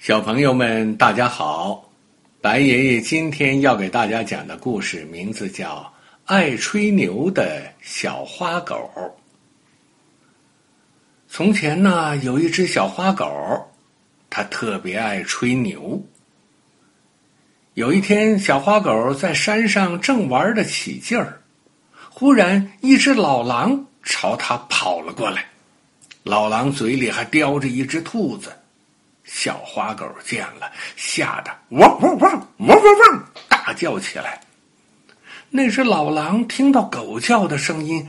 小朋友们，大家好！白爷爷今天要给大家讲的故事名字叫《爱吹牛的小花狗》。从前呢，有一只小花狗，它特别爱吹牛。有一天，小花狗在山上正玩得起劲儿，忽然一只老狼朝它跑了过来，老狼嘴里还叼着一只兔子。小花狗见了，吓得汪汪汪汪汪汪大叫起来。那只老狼听到狗叫的声音，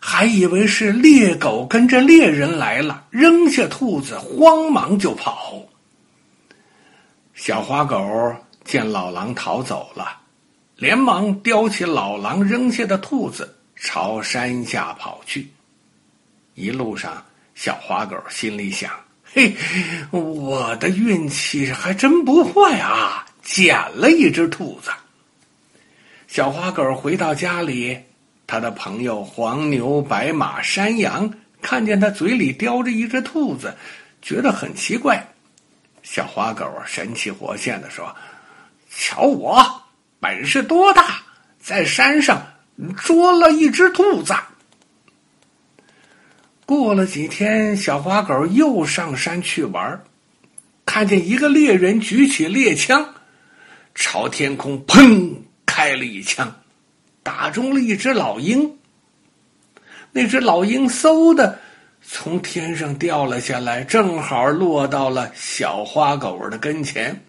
还以为是猎狗跟着猎人来了，扔下兔子，慌忙就跑。小花狗见老狼逃走了，连忙叼起老狼扔下的兔子，朝山下跑去。一路上，小花狗心里想。嘿，我的运气还真不坏啊！捡了一只兔子。小花狗回到家里，他的朋友黄牛、白马、山羊看见他嘴里叼着一只兔子，觉得很奇怪。小花狗神气活现的说：“瞧我本事多大，在山上捉了一只兔子。”过了几天，小花狗又上山去玩，看见一个猎人举起猎枪，朝天空砰开了一枪，打中了一只老鹰。那只老鹰嗖的从天上掉了下来，正好落到了小花狗的跟前。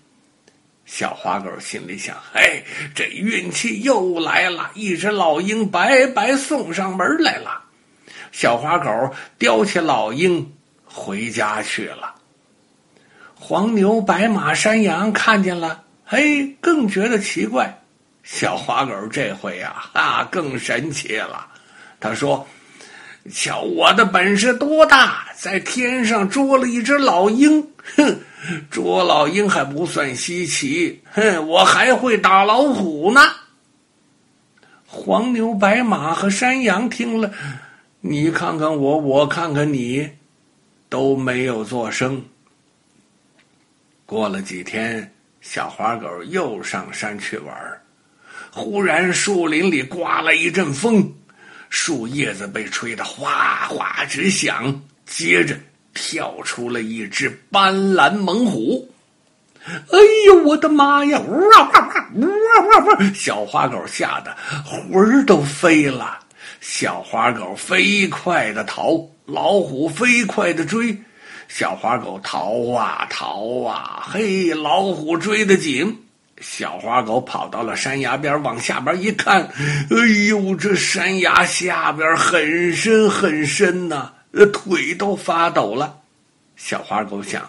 小花狗心里想：“嘿，这运气又来了，一只老鹰白白送上门来了。”小花狗叼起老鹰回家去了。黄牛、白马、山羊看见了，嘿，更觉得奇怪。小花狗这回呀，啊，更神奇了。他说：“瞧我的本事多大，在天上捉了一只老鹰。哼，捉老鹰还不算稀奇，哼，我还会打老虎呢。”黄牛、白马和山羊听了。你看看我，我看看你，都没有做声。过了几天，小花狗又上山去玩忽然树林里刮了一阵风，树叶子被吹得哗哗直响。接着跳出了一只斑斓猛虎。哎呦，我的妈呀！呜啊呜啊呜啊！小花狗吓得魂儿都飞了。小花狗飞快的逃，老虎飞快的追。小花狗逃啊逃啊，嘿，老虎追得紧。小花狗跑到了山崖边，往下边一看，哎呦，这山崖下边很深很深呐，腿都发抖了。小花狗想，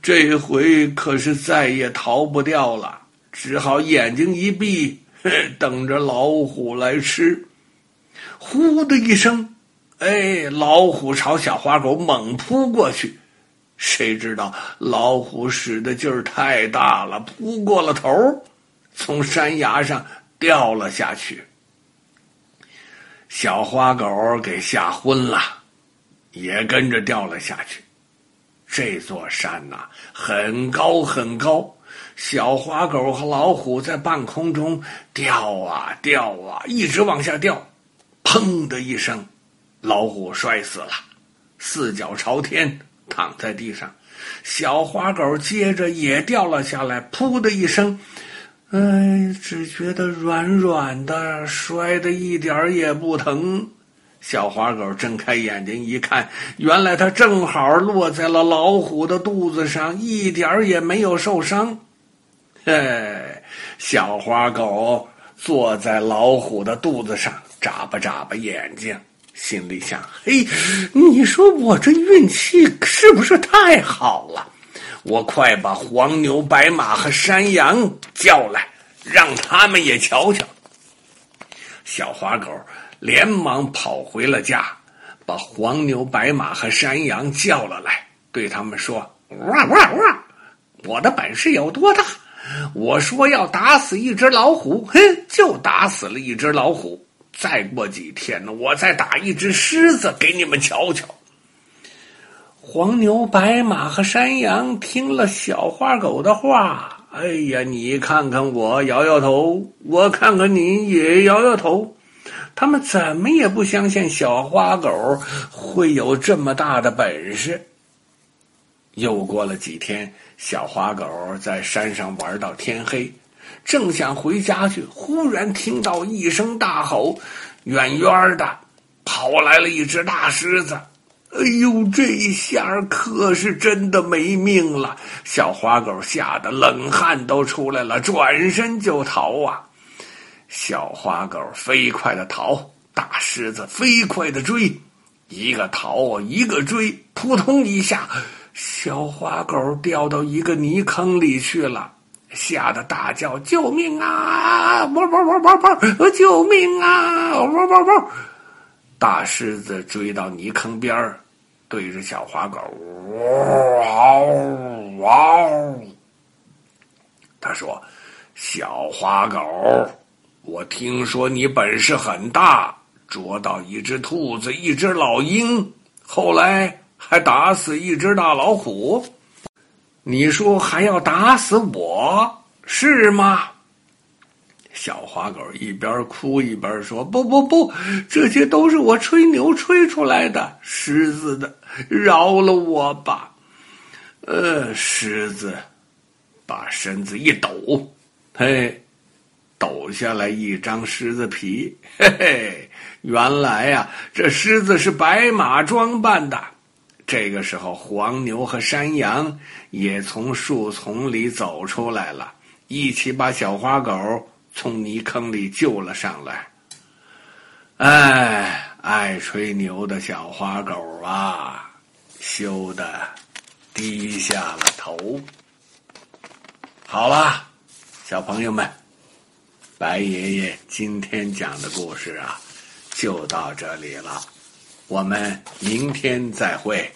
这回可是再也逃不掉了，只好眼睛一闭，等着老虎来吃。呼的一声，哎，老虎朝小花狗猛扑过去。谁知道老虎使的劲儿太大了，扑过了头，从山崖上掉了下去。小花狗给吓昏了，也跟着掉了下去。这座山呐，很高很高，小花狗和老虎在半空中掉啊掉啊，一直往下掉。砰的一声，老虎摔死了，四脚朝天躺在地上。小花狗接着也掉了下来，噗的一声，哎，只觉得软软的，摔得一点也不疼。小花狗睁开眼睛一看，原来它正好落在了老虎的肚子上，一点也没有受伤。嘿，小花狗坐在老虎的肚子上。眨巴眨巴眼睛，心里想：“嘿，你说我这运气是不是太好了？我快把黄牛、白马和山羊叫来，让他们也瞧瞧。”小花狗连忙跑回了家，把黄牛、白马和山羊叫了来，对他们说：“哇哇哇！我的本事有多大？我说要打死一只老虎，哼，就打死了一只老虎。”再过几天呢，我再打一只狮子给你们瞧瞧。黄牛、白马和山羊听了小花狗的话，哎呀，你看看我摇摇头，我看看你也摇摇头，他们怎么也不相信小花狗会有这么大的本事。又过了几天，小花狗在山上玩到天黑，正想回家去，忽然听到一声大吼，远远的跑来了一只大狮子。哎呦，这一下可是真的没命了！小花狗吓得冷汗都出来了，转身就逃啊！小花狗飞快的逃，大狮子飞快的追，一个逃一个追，扑通一下，小花狗掉到一个泥坑里去了，吓得大叫：“救命啊！汪汪汪汪汪！救命啊！汪汪汪！”大狮子追到泥坑边儿。对着小花狗，嗷嗷！他说：“小花狗，我听说你本事很大，捉到一只兔子，一只老鹰，后来还打死一只大老虎。你说还要打死我，是吗？”小花狗一边哭一边说：“不不不，这些都是我吹牛吹出来的。狮子的，饶了我吧。”呃，狮子把身子一抖，嘿，抖下来一张狮子皮。嘿嘿，原来呀，这狮子是白马装扮的。这个时候，黄牛和山羊也从树丛里走出来了，一起把小花狗。从泥坑里救了上来。哎，爱吹牛的小花狗啊，羞得低下了头。好了，小朋友们，白爷爷今天讲的故事啊，就到这里了。我们明天再会。